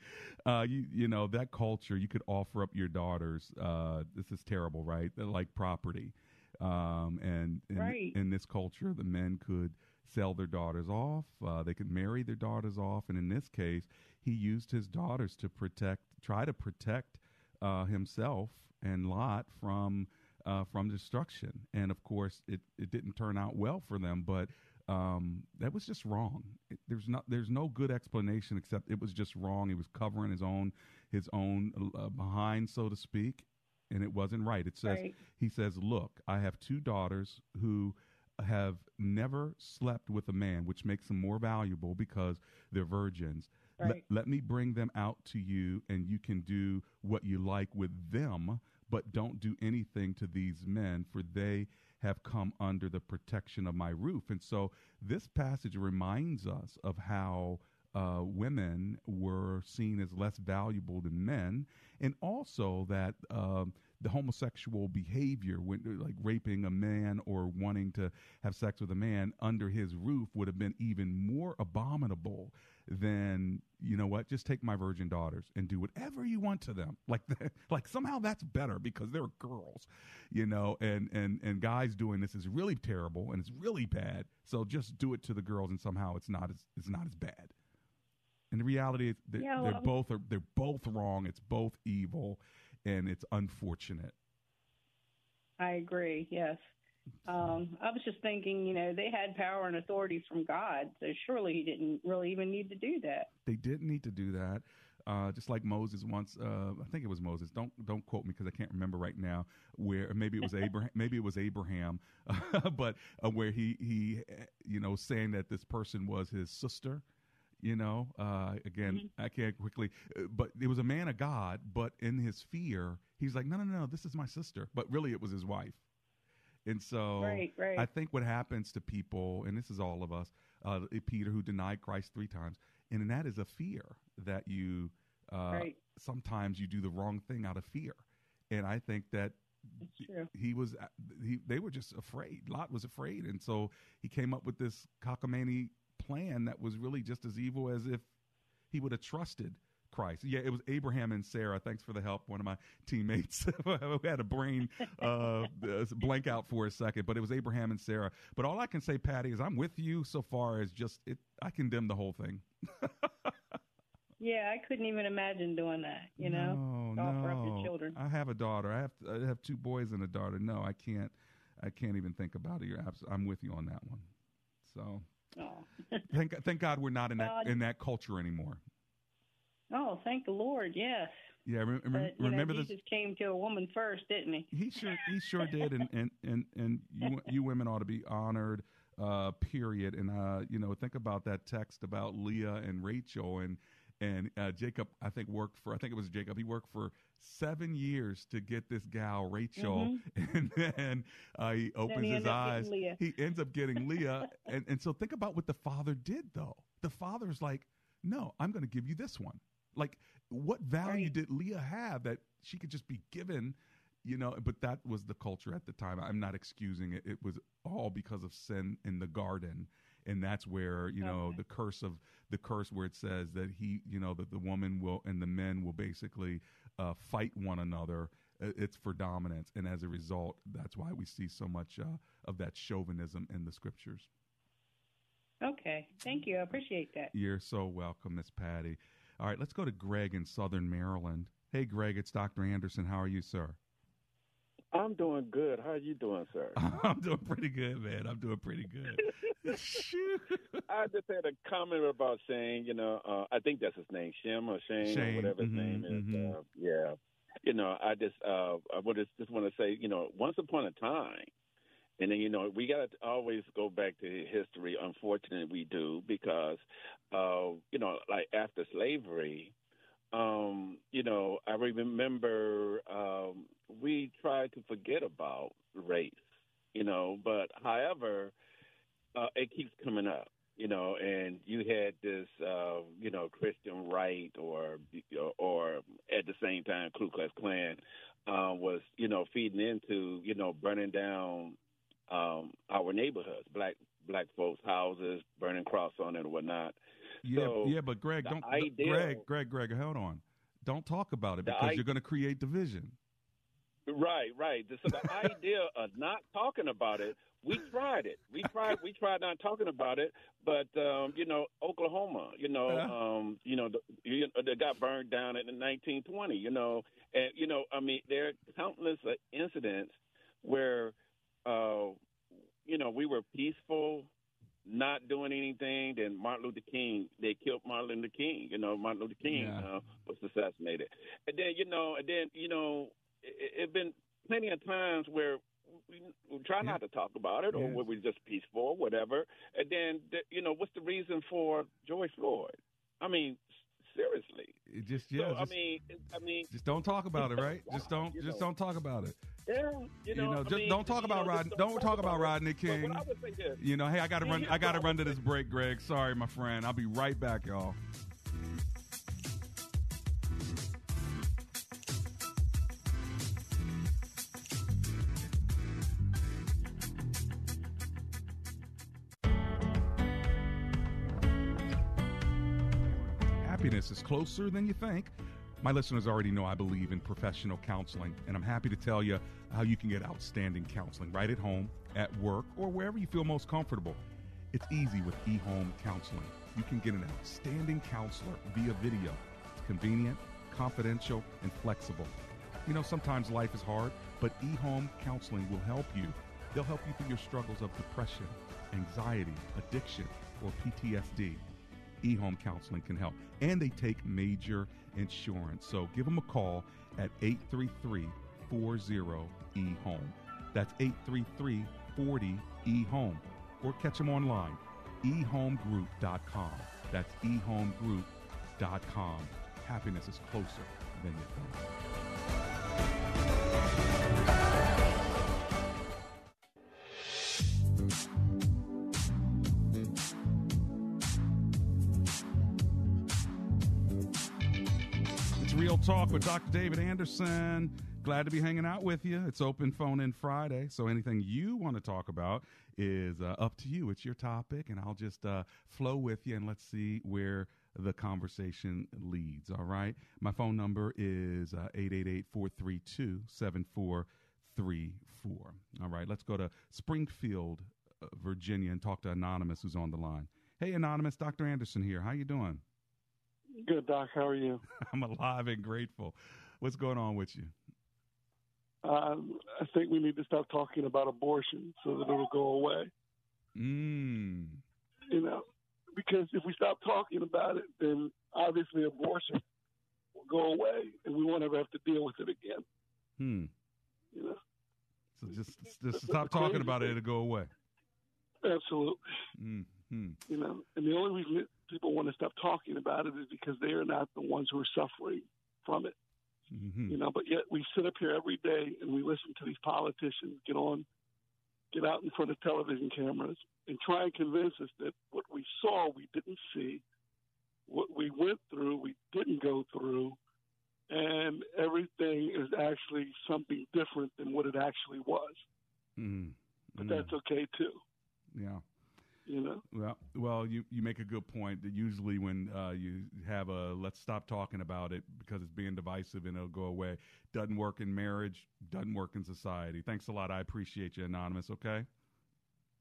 Speaker 3: uh, you you know that culture. You could offer up your daughters. Uh, this is terrible, right? They're like property. Um, and in,
Speaker 25: Right.
Speaker 3: in this culture, the men could sell their daughters off. Uh, they could marry their daughters off. And in this case, he used his daughters to protect, try to protect uh, himself and Lot from uh, from destruction. And of course, it, it didn't turn out well for them. But um, that was just wrong. It, there's not there's no good explanation except it was just wrong. He was covering his own his own uh, behind, so to speak, and it wasn't right. It says
Speaker 25: Right.
Speaker 3: he says, "Look, I have two daughters who have never slept with a man, which makes them more valuable because they're virgins. Let-
Speaker 25: Right.
Speaker 3: let me bring them out to you, and you can do what you like with them, but don't do anything to these men, for they have come under the protection of my roof. And so this passage reminds us of how uh, women were seen as less valuable than men, and also that um, the homosexual behavior, when, like raping a man or wanting to have sex with a man under his roof, would have been even more abominable than you know what? Just take my virgin daughters and do whatever you want to them. Like, (laughs) like somehow that's better because they're girls, you know. And and and guys doing this is really terrible and it's really bad. So just do it to the girls, and somehow it's not as it's not as bad. And the reality is
Speaker 25: Yeah,
Speaker 3: they're both are they're both wrong. It's both evil, and it's unfortunate.
Speaker 25: I agree. Yes. Um, I was just thinking, you know, they had power and authority from God, so surely he didn't really even need to do that.
Speaker 3: They didn't need to do that. Uh, just like Moses once, uh, I think it was Moses. Don't don't quote me because I can't remember right now. Where maybe it was Abraham, (laughs) maybe it was Abraham, (laughs) but uh, where he he, you know, saying that this person was his sister. You know, uh, again, I can't quickly, uh, but it was a man of God. But in his fear, he's like, no, no, no, this is my sister. But really, it was his wife. And so
Speaker 25: Right, right.
Speaker 3: I think what happens to people, and this is all of us, uh, Peter who denied Christ three times, and that is a fear that you uh,
Speaker 25: Right.
Speaker 3: sometimes you do the wrong thing out of fear. And I think that he was uh, he they were just afraid. Lot was afraid, and so he came up with this cockamamie plan that was really just as evil as if he would have trusted Christ. Yeah, it was Abraham and Sarah. Thanks for the help. One of my teammates (laughs) who had a brain uh, uh, blank out for a second, but it was Abraham and Sarah. But all I can say, Patty, is I'm with you so far as just it. I condemn the whole thing. (laughs)
Speaker 25: Yeah, I couldn't even imagine doing that. You know,
Speaker 3: no,
Speaker 25: to offer up
Speaker 3: no.
Speaker 25: your children.
Speaker 3: I have a daughter. I have I have two boys and a daughter. No, I can't. I can't even think about it. You're abs- I'm with you on that one. So
Speaker 25: Oh.
Speaker 3: thank thank God we're not in that in that culture anymore.
Speaker 25: oh, thank the Lord. Yes.
Speaker 3: Yeah, re- rem-
Speaker 25: But, you
Speaker 3: remember
Speaker 25: know,
Speaker 3: this.
Speaker 25: Jesus came to a woman first, didn't he?
Speaker 3: He sure he sure did, and and and and you (laughs) you women ought to be honored. Uh, period. And uh, you know, think about that text about Leah and Rachel, and and uh, Jacob. I think worked for. I think it was Jacob. He worked for seven years to get this gal Rachel, (laughs) and then uh, he opens
Speaker 25: he
Speaker 3: his eyes. He ends up getting (laughs) Leah, and and so think about what the father did though. The father's like, no, I'm going to give you this one. Like, what value did Leah have that she could just be given? You know, but that was the culture at the time. I'm not excusing it. It was all because of sin in the garden and that's where you know
Speaker 25: Okay.
Speaker 3: the curse of the curse where it says that he, you know, that the woman will and the men will basically uh, fight one another. Uh, It's for dominance, and as a result, that's why we see so much uh, of that chauvinism in the scriptures.
Speaker 25: Okay. Thank you. I appreciate that.
Speaker 3: You're so welcome, Miss Patty. All right, let's go to Greg in Southern Maryland. Hey, Greg, it's Dr. Anderson. How are you, sir?
Speaker 26: I'm doing good. How are you doing, sir? (laughs)
Speaker 3: I'm doing pretty good, man. I'm doing pretty good. (laughs)
Speaker 26: I just had a comment about Shane. You know, uh, I think that's his name, Shem or Shane,
Speaker 3: Shane,
Speaker 26: or whatever his
Speaker 3: mhm,
Speaker 26: name is.
Speaker 3: mhm.
Speaker 26: Uh, yeah. You know, I just uh, I would just, just want to say, you know, once upon a time, and then you know we got to always go back to history. Unfortunately, we do because, uh, you know, like after slavery, um, you know, I remember um, we tried to forget about race, you know, but however, uh, it keeps coming up, you know, and you had this, uh, you know, Christian right or, or at the same time, Ku Klux Klan uh, was, you know, feeding into, you know, burning down um, our neighborhoods, black black folks' houses, burning cross on it and whatnot.
Speaker 3: Yeah,
Speaker 26: So,
Speaker 3: yeah, but Greg, don't
Speaker 26: idea-
Speaker 3: Greg, Greg, Greg, hold on. Don't talk about it because
Speaker 26: i-
Speaker 3: you're going to create division.
Speaker 26: Right, right. So the (laughs) idea of not talking about it, we tried it. We tried. We tried not talking about it, but um, you know, Oklahoma, you know, um, you know, the, you know, they got burned down in 1920. You know, and you know, I mean, there are countless uh, incidents where, uh, you know, we were peaceful, not doing anything. Then Martin Luther King, they killed Martin Luther King. You know, Martin Luther King
Speaker 3: Yeah.
Speaker 26: uh, was assassinated, and then you know, and then you know, it, it been plenty of times where we, we try not to talk about it, or
Speaker 3: Yes.
Speaker 26: we're just peaceful, whatever. And then, th- you know, what's the reason for George Floyd? I mean, seriously.
Speaker 3: It just yeah,
Speaker 26: so, I mean, I mean,
Speaker 3: just don't talk about it, (laughs) right? just don't,
Speaker 26: you
Speaker 3: just
Speaker 26: know.
Speaker 3: don't talk about it.
Speaker 26: yeah, you know, I
Speaker 3: just
Speaker 26: mean,
Speaker 3: don't talk about
Speaker 26: know,
Speaker 3: Rod.
Speaker 26: just
Speaker 3: Don't talk about Rodney King.
Speaker 26: what I would say this,
Speaker 3: You know, hey, I got to run. I got to run to this break, Greg. Sorry, my friend. I'll be right back, y'all. Closer than you think. My listeners already know I believe in professional counseling, and I'm happy to tell you how you can get outstanding counseling right at home, at work, or wherever you feel most comfortable. It's easy with eHome Counseling. You can get an outstanding counselor via video. It's convenient, confidential, and flexible. You know, sometimes life is hard, but eHome Counseling will help you. They'll help you through your struggles of depression, anxiety, addiction, or PTSD eHome Counseling can help. And they take major insurance. So give them a call at 833 40 eHome. That's 833 40 eHome. Or catch them online, ehomegroup.com. That's ehomegroup.com. Happiness is closer than you think. It's Real Talk with Dr. David Anderson. Glad to be hanging out with you. It's open phone in Friday, so anything you want to talk about is uh, up to you. It's your topic, and I'll just uh, flow with you and let's see where the conversation leads. All right. My phone number is uh, 888 432 7434. All right. Let's go to Springfield, uh, Virginia, and talk to Anonymous, who's on the line. Hey, Anonymous, Dr. Anderson here. How you doing?
Speaker 27: Good, Doc. How are you? (laughs)
Speaker 3: I'm alive and grateful. What's going on with you?
Speaker 27: Um, I think we need to stop talking about abortion so that it'll go away.
Speaker 3: Mm.
Speaker 27: You know, because if we stop talking about it, then obviously abortion will go away, and we won't ever have to deal with it again.
Speaker 3: Hmm.
Speaker 27: You know,
Speaker 3: So just just stop talking about it. It'll go away.
Speaker 27: absolutely.
Speaker 3: Mm. Hmm.
Speaker 27: You know, and the only reason that people want to stop talking about it is because they are not the ones who are suffering from it.
Speaker 3: Mm-hmm.
Speaker 27: You know, but yet we sit up here every day and we listen to these politicians get on, get out in front of television cameras and try and convince us that what we saw we didn't see, what we went through we didn't go through, and everything is actually something different than what it actually was.
Speaker 3: Mm.
Speaker 27: But that's okay too.
Speaker 3: Yeah.
Speaker 27: You know.
Speaker 3: Well, well, you, you make a good point that usually when uh, you have a let's stop talking about it because it's being divisive and it'll go away, doesn't work in marriage, doesn't work in society. Thanks a lot. I appreciate you, anonymous. Okay.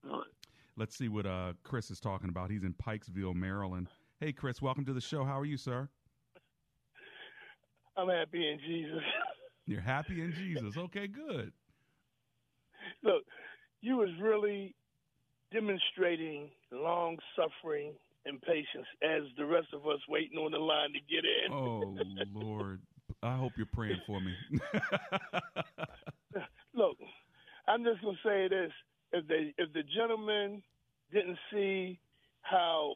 Speaker 27: All right.
Speaker 3: Let's see what uh, Chris is talking about. He's in Pikesville, Maryland. Hey, Chris, welcome to the show. How are you, sir?
Speaker 28: I'm happy in Jesus. (laughs)
Speaker 3: You're happy in Jesus. Okay, good.
Speaker 28: Look, you was really demonstrating long suffering and patience as the rest of us waiting on the line to get in.
Speaker 3: Oh Lord, I hope you're praying for me. (laughs)
Speaker 28: Look, I'm just gonna say this: if the if the gentleman didn't see how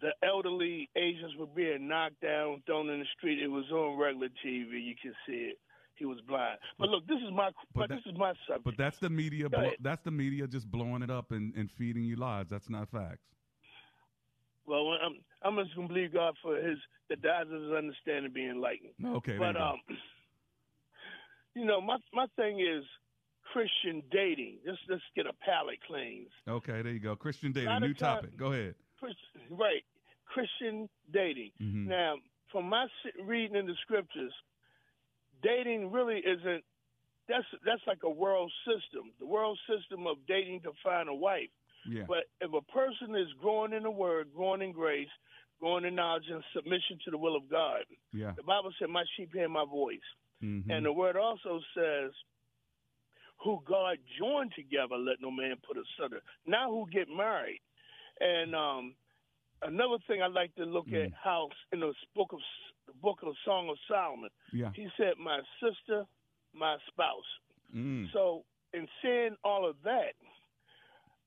Speaker 28: the elderly Asians were being knocked down, thrown in the street, it was on regular TV. You can see it. He was blind. But look, this is my but,
Speaker 3: that-
Speaker 28: this is my subject.
Speaker 3: but that's the media. Blo- that's the media just blowing it up and, and feeding you lies. That's not facts.
Speaker 28: Well, I'm I'm just gonna believe God for His the eyes of His understanding being enlightened.
Speaker 3: Okay,
Speaker 28: but
Speaker 3: you
Speaker 28: um, you know, my my thing is Christian dating. Let's let's get a palate cleanse.
Speaker 3: Okay, there you go. Christian dating, new
Speaker 28: time-
Speaker 3: topic. Go ahead.
Speaker 28: Right, Christian dating.
Speaker 3: Mhm.
Speaker 28: Now, from my reading in the scriptures, dating really isn't. That's that's like a world system. The world system of dating to find a wife.
Speaker 3: Yeah.
Speaker 28: But if a person is growing in the Word, growing in grace, growing in knowledge and submission to the will of God,
Speaker 3: Yeah.
Speaker 28: the Bible said, "My sheep hear my voice,"
Speaker 3: Mhm.
Speaker 28: and the Word also says, "Who God joined together, let no man put asunder." Now, who get married? And um, another thing I like to look at how in the book of the book of Song of Solomon,
Speaker 3: Yeah.
Speaker 28: he said, "My sister, my spouse."
Speaker 3: Mm.
Speaker 28: So, in saying all of that,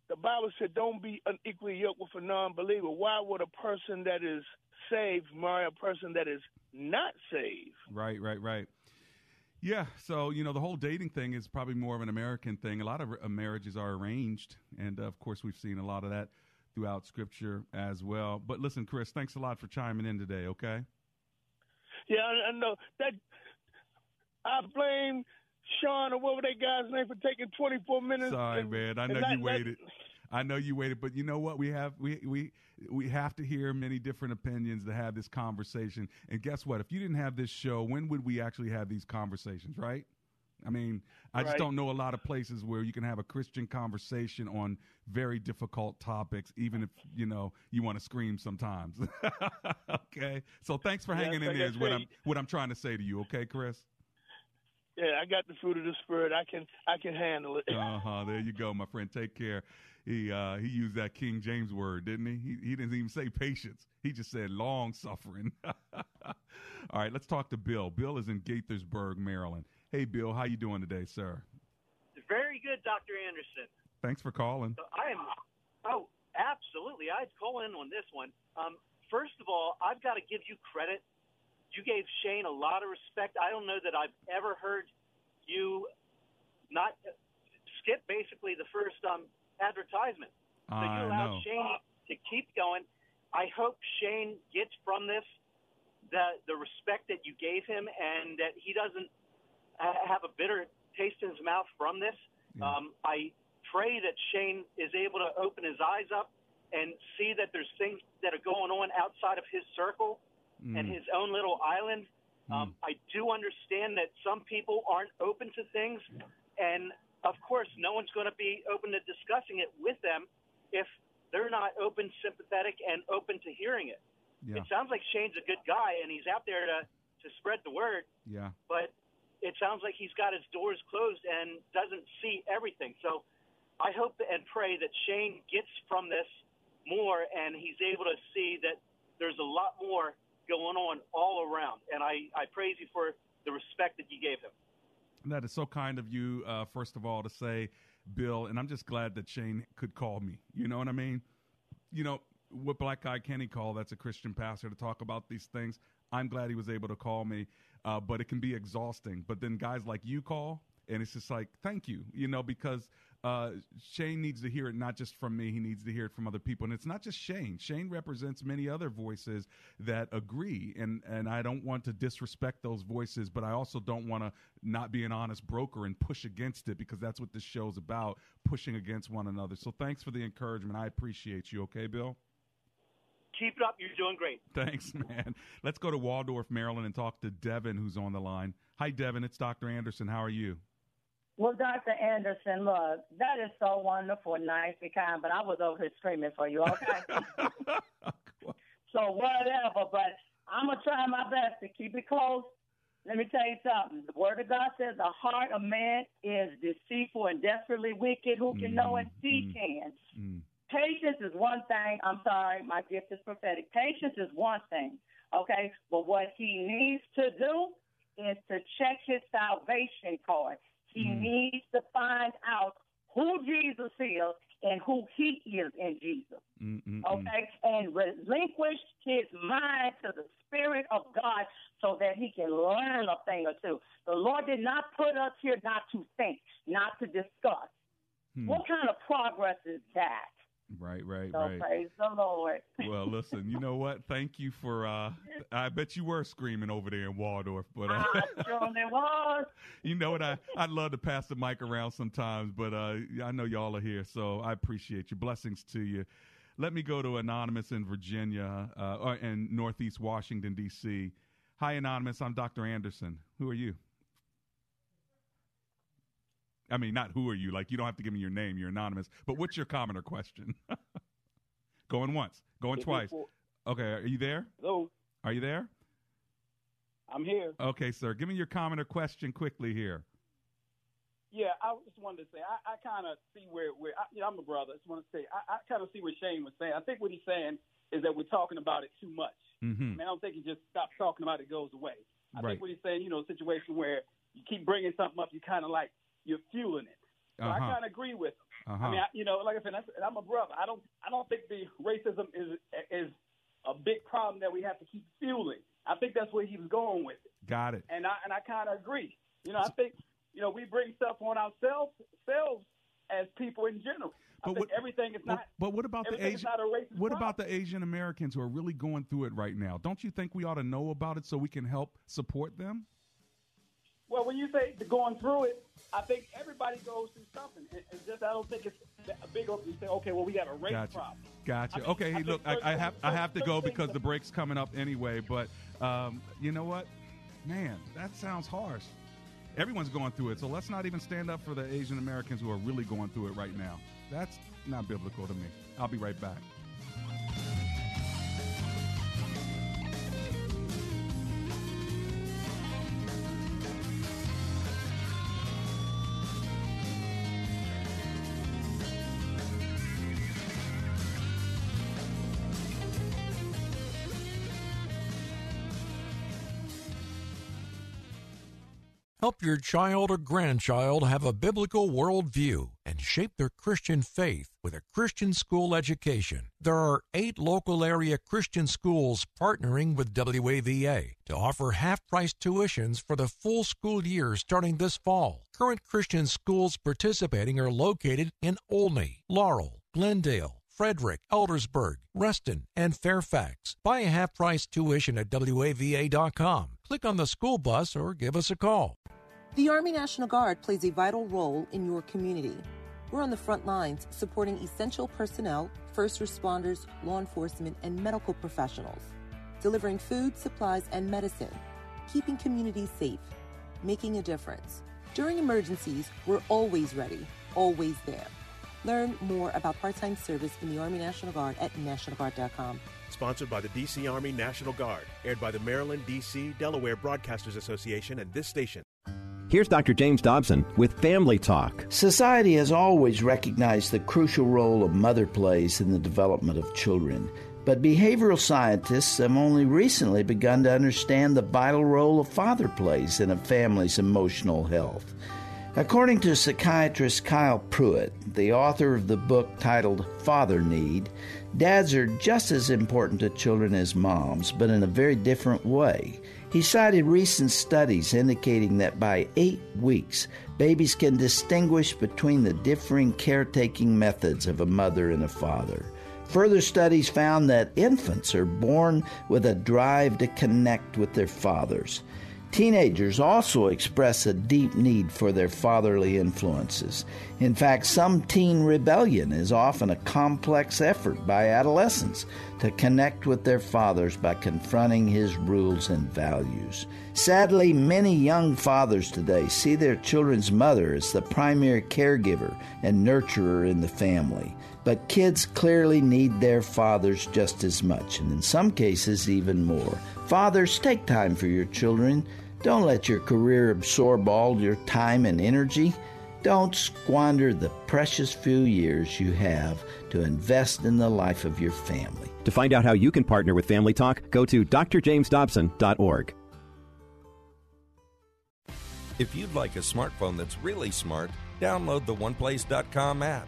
Speaker 28: the Bible said, "Don't be unequally yoked with a non-believer." Why would a person that is saved marry a person that is not saved?
Speaker 3: Right, right, right. Yeah, so you know the whole dating thing is probably more of an American thing. A lot of uh, marriages are arranged, and uh, of course we've seen a lot of that throughout Scripture as well. But listen, Chris, thanks a lot for chiming in today. Okay.
Speaker 28: Yeah, I, I know that. I blame Sean or whatever that guy's name for taking 24 minutes.
Speaker 3: Sorry,
Speaker 28: and-
Speaker 3: man. I know
Speaker 28: not
Speaker 3: you waited. I know you waited, but you know what? We have we we we have to hear many different opinions to have this conversation. And guess what? If you didn't have this show, when would we actually have these conversations? Right? I mean, I just don't know a lot of places where you can have a Christian conversation on very difficult topics, even if you know you want to scream sometimes. (laughs) okay, so thanks for
Speaker 28: Yeah,
Speaker 3: hanging in there. What I'm what I'm trying to say to you. Okay, Chris.
Speaker 28: Yeah, I got the fruit of the spirit. I can I can handle it. (laughs)
Speaker 3: Uh huh. There you go, my friend. Take care. He uh, he used that King James word, didn't he? He he didn't even say patience. He just said long suffering. (laughs) All right, let's talk to Bill. Bill is in Gaithersburg, Maryland. Hey, Bill, how you doing today, sir?
Speaker 29: Very good, Dr. Anderson.
Speaker 3: Thanks for calling.
Speaker 29: So I am, oh, absolutely. I'd call in on this one. Um, first of all, I've got to give you credit. You gave Shane a lot of respect. I don't know that I've ever heard you not skip basically the first um, advertisement. So you
Speaker 3: I
Speaker 29: allowed
Speaker 3: know.
Speaker 29: Shane to keep going. I hope Shane gets from this the the respect that you gave him, and that he doesn't have a bitter taste in his mouth from this. Um, I pray that Shane is able to open his eyes up and see that there's things that are going on outside of his circle and
Speaker 30: Mm.
Speaker 29: his own little island. Um, I do understand that some people aren't open to things, and of course, no one's going to be open to discussing it with them if they're not open, sympathetic, and open to hearing it.
Speaker 3: Yeah.
Speaker 29: It sounds like Shane's a good guy, and he's out there to to spread the word
Speaker 3: Yeah.
Speaker 29: but it sounds like he's got his doors closed and doesn't see everything. So I hope and pray that Shane gets from this more and he's able to see that there's a lot more going on all around. And I, I praise you for the respect that you gave him.
Speaker 3: That is so kind of you, uh, first of all, to say, Bill, and I'm just glad that Shane could call me. You know what I mean? You know, what Black Guy Kenny call that's a Christian pastor to talk about these things. I'm glad he was able to call me, uh, but it can be exhausting. But then guys like you call, and it's just like, thank you, you know, because uh, Shane needs to hear it not just from me, he needs to hear it from other people. And it's not just Shane. Shane represents many other voices that agree. And, and I don't want to disrespect those voices, but I also don't want to not be an honest broker and push against it because that's what this show's about pushing against one another. So thanks for the encouragement. I appreciate you. Okay, Bill?
Speaker 29: Keep it up. You're doing great.
Speaker 3: Thanks, (laughs) man. Let's go to Waldorf, Maryland, and talk to Devin, who's on the line. Hi, Devin. It's Dr. Anderson. How are you?
Speaker 30: Well, Dr. Anderson, look, that is so wonderful, nice and kind, but I was over here screaming for you, okay? (laughs) so whatever, but I'm going to try my best to keep it close. Let me tell you something. The Word of God says the heart of man is deceitful and desperately wicked. Who can mm, know it? He mm, can. Mm. Patience is one thing. I'm sorry, my gift is prophetic. Patience is one thing, okay? But what he needs to do is to check his salvation card. He mm. needs to find out who Jesus is and who he is in Jesus. Mm-mm-mm. Okay? And relinquish his mind to the Spirit of God so that he can learn a thing or two. The Lord did not put us here not to think, not to discuss. Hmm. What kind of progress is that?
Speaker 3: Right, right,
Speaker 30: so
Speaker 3: right.
Speaker 30: Praise the Lord.
Speaker 3: well, listen, you know what? Thank you for. uh I bet you were screaming over there in Waldorf, but
Speaker 30: uh, I surely was. (laughs)
Speaker 3: You know what? I I'd love to pass the mic around sometimes, but uh I know y'all are here, so I appreciate you. Blessings to you. Let me go to anonymous in Virginia, uh, or in Northeast Washington D.C. Hi, anonymous. I'm Dr. Anderson. Who are you? I mean, not who are you? Like, you don't have to give me your name. You're anonymous. But what's your comment or question? (laughs) going once, going twice. Okay, are you there?
Speaker 31: Hello.
Speaker 3: Are you there?
Speaker 31: I'm here.
Speaker 3: Okay, sir. Give me your comment or question quickly here.
Speaker 31: Yeah, I just wanted to say I, I kind of see where where I, you know, I'm a brother. I just want to say I, I kind of see what Shane was saying. I think what he's saying is that we're talking about it too much.
Speaker 3: Mm-hmm.
Speaker 31: I mean, I don't think he just stops talking about it, goes away. I
Speaker 3: right.
Speaker 31: think what he's saying, you know, a situation where you keep bringing something up, you kind of like you're fueling it. So uh-huh. I kind of agree with him.
Speaker 3: Uh-huh.
Speaker 31: I mean, I, you know, like I said, I'm a brother. I don't, I don't think the racism is is a big problem that we have to keep fueling. I think that's where he was going with it.
Speaker 3: Got it.
Speaker 31: And I and I kind of agree. You know, I think you know we bring stuff on ourselves, selves as people in general. But what, everything is not.
Speaker 3: But what about the Asian? What about the Asian Americans who are really going through it right now? Don't you think we ought to know about it so we can help support them?
Speaker 31: Well, when you say going through it, I think everybody goes through something. It's just I don't think it's a big open. You say, okay, well, we got a race
Speaker 3: gotcha.
Speaker 31: problem.
Speaker 3: Gotcha.
Speaker 31: I mean,
Speaker 3: okay,
Speaker 31: I
Speaker 3: look, I, I, have I have to go because the break's coming up anyway. But um, you know what, man, that sounds harsh. Everyone's going through it, so let's not even stand up for the Asian Americans who are really going through it right now. That's not biblical to me. I'll be right back.
Speaker 18: Help your child or grandchild have a biblical worldview and shape their Christian faith with a Christian school education. There are eight local area Christian schools partnering with WAVA to offer half price tuitions for the full school year starting this fall. Current Christian schools participating are located in Olney, Laurel, Glendale, Frederick, Eldersburg, Reston, and Fairfax. Buy a half price tuition at WAVA.com. Click on the school bus or give us a call.
Speaker 32: The Army National Guard plays a vital role in your community. We're on the front lines supporting essential personnel, first responders, law enforcement, and medical professionals, delivering food, supplies, and medicine, keeping communities safe, making a difference. During emergencies, we're always ready, always there. Learn more about part time service in the Army National Guard at NationalGuard.com.
Speaker 33: Sponsored by the D.C. Army National Guard, aired by the Maryland, D.C., Delaware Broadcasters Association and this station.
Speaker 34: Here's Dr. James Dobson with Family Talk.
Speaker 35: Society has always recognized the crucial role a mother plays in the development of children. But behavioral scientists have only recently begun to understand the vital role a father plays in a family's emotional health. According to psychiatrist Kyle Pruett, the author of the book titled Father Need, dads are just as important to children as moms, but in a very different way. He cited recent studies indicating that by eight weeks, babies can distinguish between the differing caretaking methods of a mother and a father. Further studies found that infants are born with a drive to connect with their fathers. Teenagers also express a deep need for their fatherly influences. In fact, some teen rebellion is often a complex effort by adolescents to connect with their fathers by confronting his rules and values. Sadly, many young fathers today see their children's mother as the primary caregiver and nurturer in the family. But kids clearly need their fathers just as much, and in some cases, even more. Fathers, take time for your children. Don't let your career absorb all your time and energy. Don't squander the precious few years you have to invest in the life of your family.
Speaker 34: To find out how you can partner with Family Talk, go to drjamesdobson.org.
Speaker 36: If you'd like a smartphone that's really smart, download the OnePlace.com app,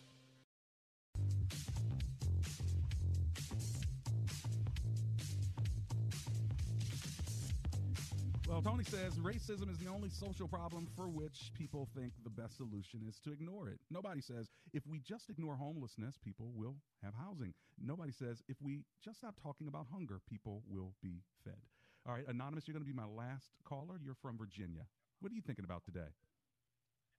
Speaker 3: Well, Tony says racism is the only social problem for which people think the best solution is to ignore it. Nobody says if we just ignore homelessness, people will have housing. Nobody says if we just stop talking about hunger, people will be fed. All right, Anonymous, you're going to be my last caller. You're from Virginia. What are you thinking about today?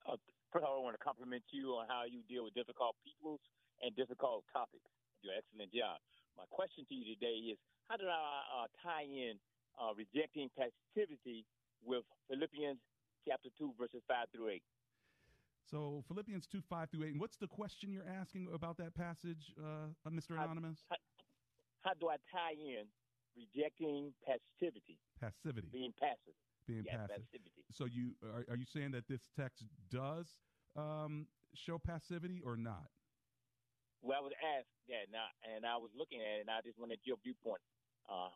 Speaker 37: Uh, first of all, I want to compliment you on how you deal with difficult peoples and difficult topics. You do an excellent job. My question to you today is how did I uh, tie in uh, rejecting passivity with Philippians chapter 2, verses 5 through 8.
Speaker 3: So Philippians 2, 5 through 8. And what's the question you're asking about that passage, uh, uh Mr. Anonymous?
Speaker 37: How, how, how, do I tie in rejecting passivity?
Speaker 3: Passivity.
Speaker 37: Being passive.
Speaker 3: Being
Speaker 37: yes,
Speaker 3: passive.
Speaker 37: Passivity.
Speaker 3: So you are, are you saying that this text does um, show passivity or not?
Speaker 37: Well, I was asked that, now, and I was looking at it, and I just wanted your viewpoint. Uh,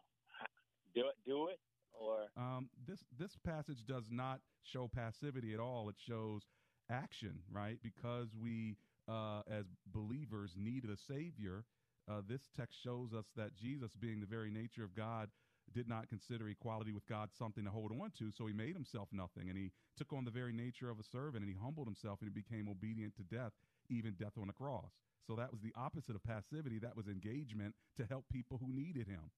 Speaker 37: do it, do it, or
Speaker 3: um, this this passage does not show passivity at all. It shows action, right? Because we, uh, as believers, need a savior. Uh, this text shows us that Jesus, being the very nature of God, did not consider equality with God something to hold on to, so he made himself nothing, and he took on the very nature of a servant, and he humbled himself, and he became obedient to death, even death on a cross. So that was the opposite of passivity. That was engagement to help people who needed him.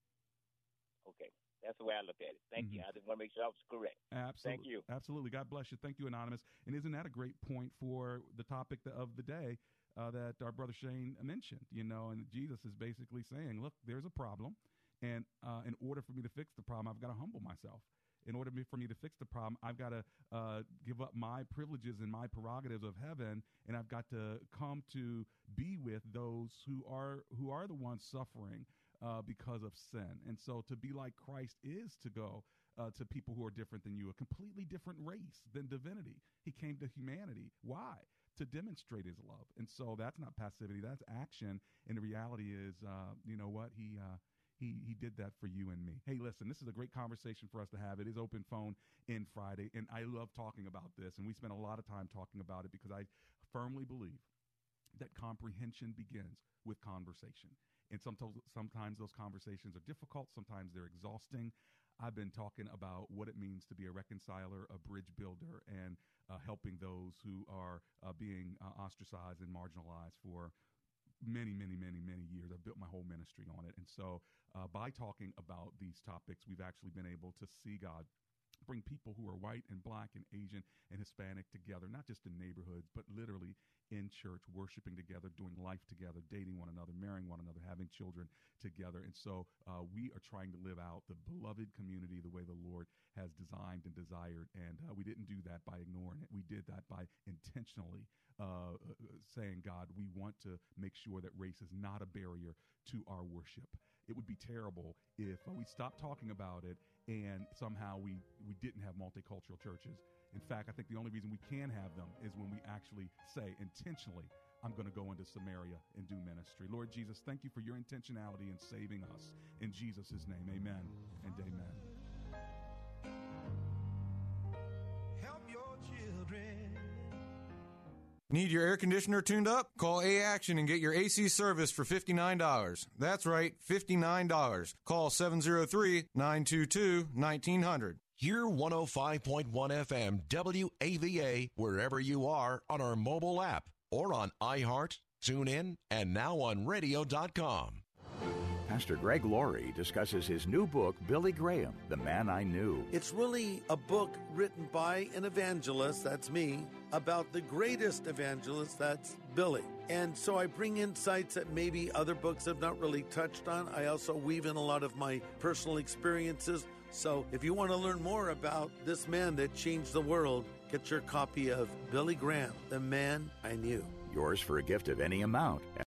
Speaker 37: Okay. That's the way I look at it. Thank mm-hmm. you. I just want to make sure I was correct.
Speaker 3: Absolutely.
Speaker 37: Thank you.
Speaker 3: Absolutely. God bless you. Thank you, Anonymous. And isn't that a great point for the topic of the day uh, that our brother Shane mentioned? You know, and Jesus is basically saying, look, there's a problem. And uh, in order for me to fix the problem, I've got to humble myself. In order for me to fix the problem, I've got to uh, give up my privileges and my prerogatives of heaven, and I've got to come to be with those who are who are the ones suffering, uh, because of sin. And so to be like Christ is to go uh, to people who are different than you, a completely different race than divinity. He came to humanity. Why? To demonstrate his love. And so that's not passivity, that's action. And the reality is, uh, you know what? He, uh, he, he did that for you and me. Hey, listen, this is a great conversation for us to have. It is open phone in Friday, and I love talking about this. And we spent a lot of time talking about it because I firmly believe that comprehension begins with conversation. And sometimes, sometimes those conversations are difficult, sometimes they're exhausting. I've been talking about what it means to be a reconciler, a bridge builder, and uh, helping those who are uh, being uh, ostracized and marginalized for many, many, many, many years. I've built my whole ministry on it. And so, uh, by talking about these topics, we've actually been able to see God bring people who are white and black and Asian and Hispanic together, not just in neighborhoods, but literally in church, worshiping together, doing life together, dating one another, marrying one another, having children together. And so uh, we are trying to live out the beloved community the way the Lord has designed and desired. And uh, we didn't do that by ignoring it. We did that by intentionally uh, uh saying, God, we want to make sure that race is not a barrier to our worship. It would be terrible if we stopped talking about it and somehow we, we didn't have multicultural churches In fact, I think the only reason we can have them is when we actually say intentionally, I'm going to go into Samaria and do ministry. Lord Jesus, thank you for your intentionality in saving us. In Jesus' name, amen and amen.
Speaker 38: Need your air conditioner tuned up? Call A Action and get your AC service for $59. That's right, $59. Call 703 922 1900.
Speaker 9: Hear 105.1 FM WAVA wherever you are on our mobile app or on iHeart, TuneIn, and now on radio.com.
Speaker 39: Pastor Greg Laurie discusses his new book, Billy Graham, The Man I Knew.
Speaker 40: It's really a book written by an evangelist, that's me, about the greatest evangelist, that's Billy. And so I bring insights that maybe other books have not really touched on. I also weave in a lot of my personal experiences. So if you want to learn more about this man that changed the world, get your copy of Billy Graham, The Man I Knew.
Speaker 39: Yours for a gift of any amount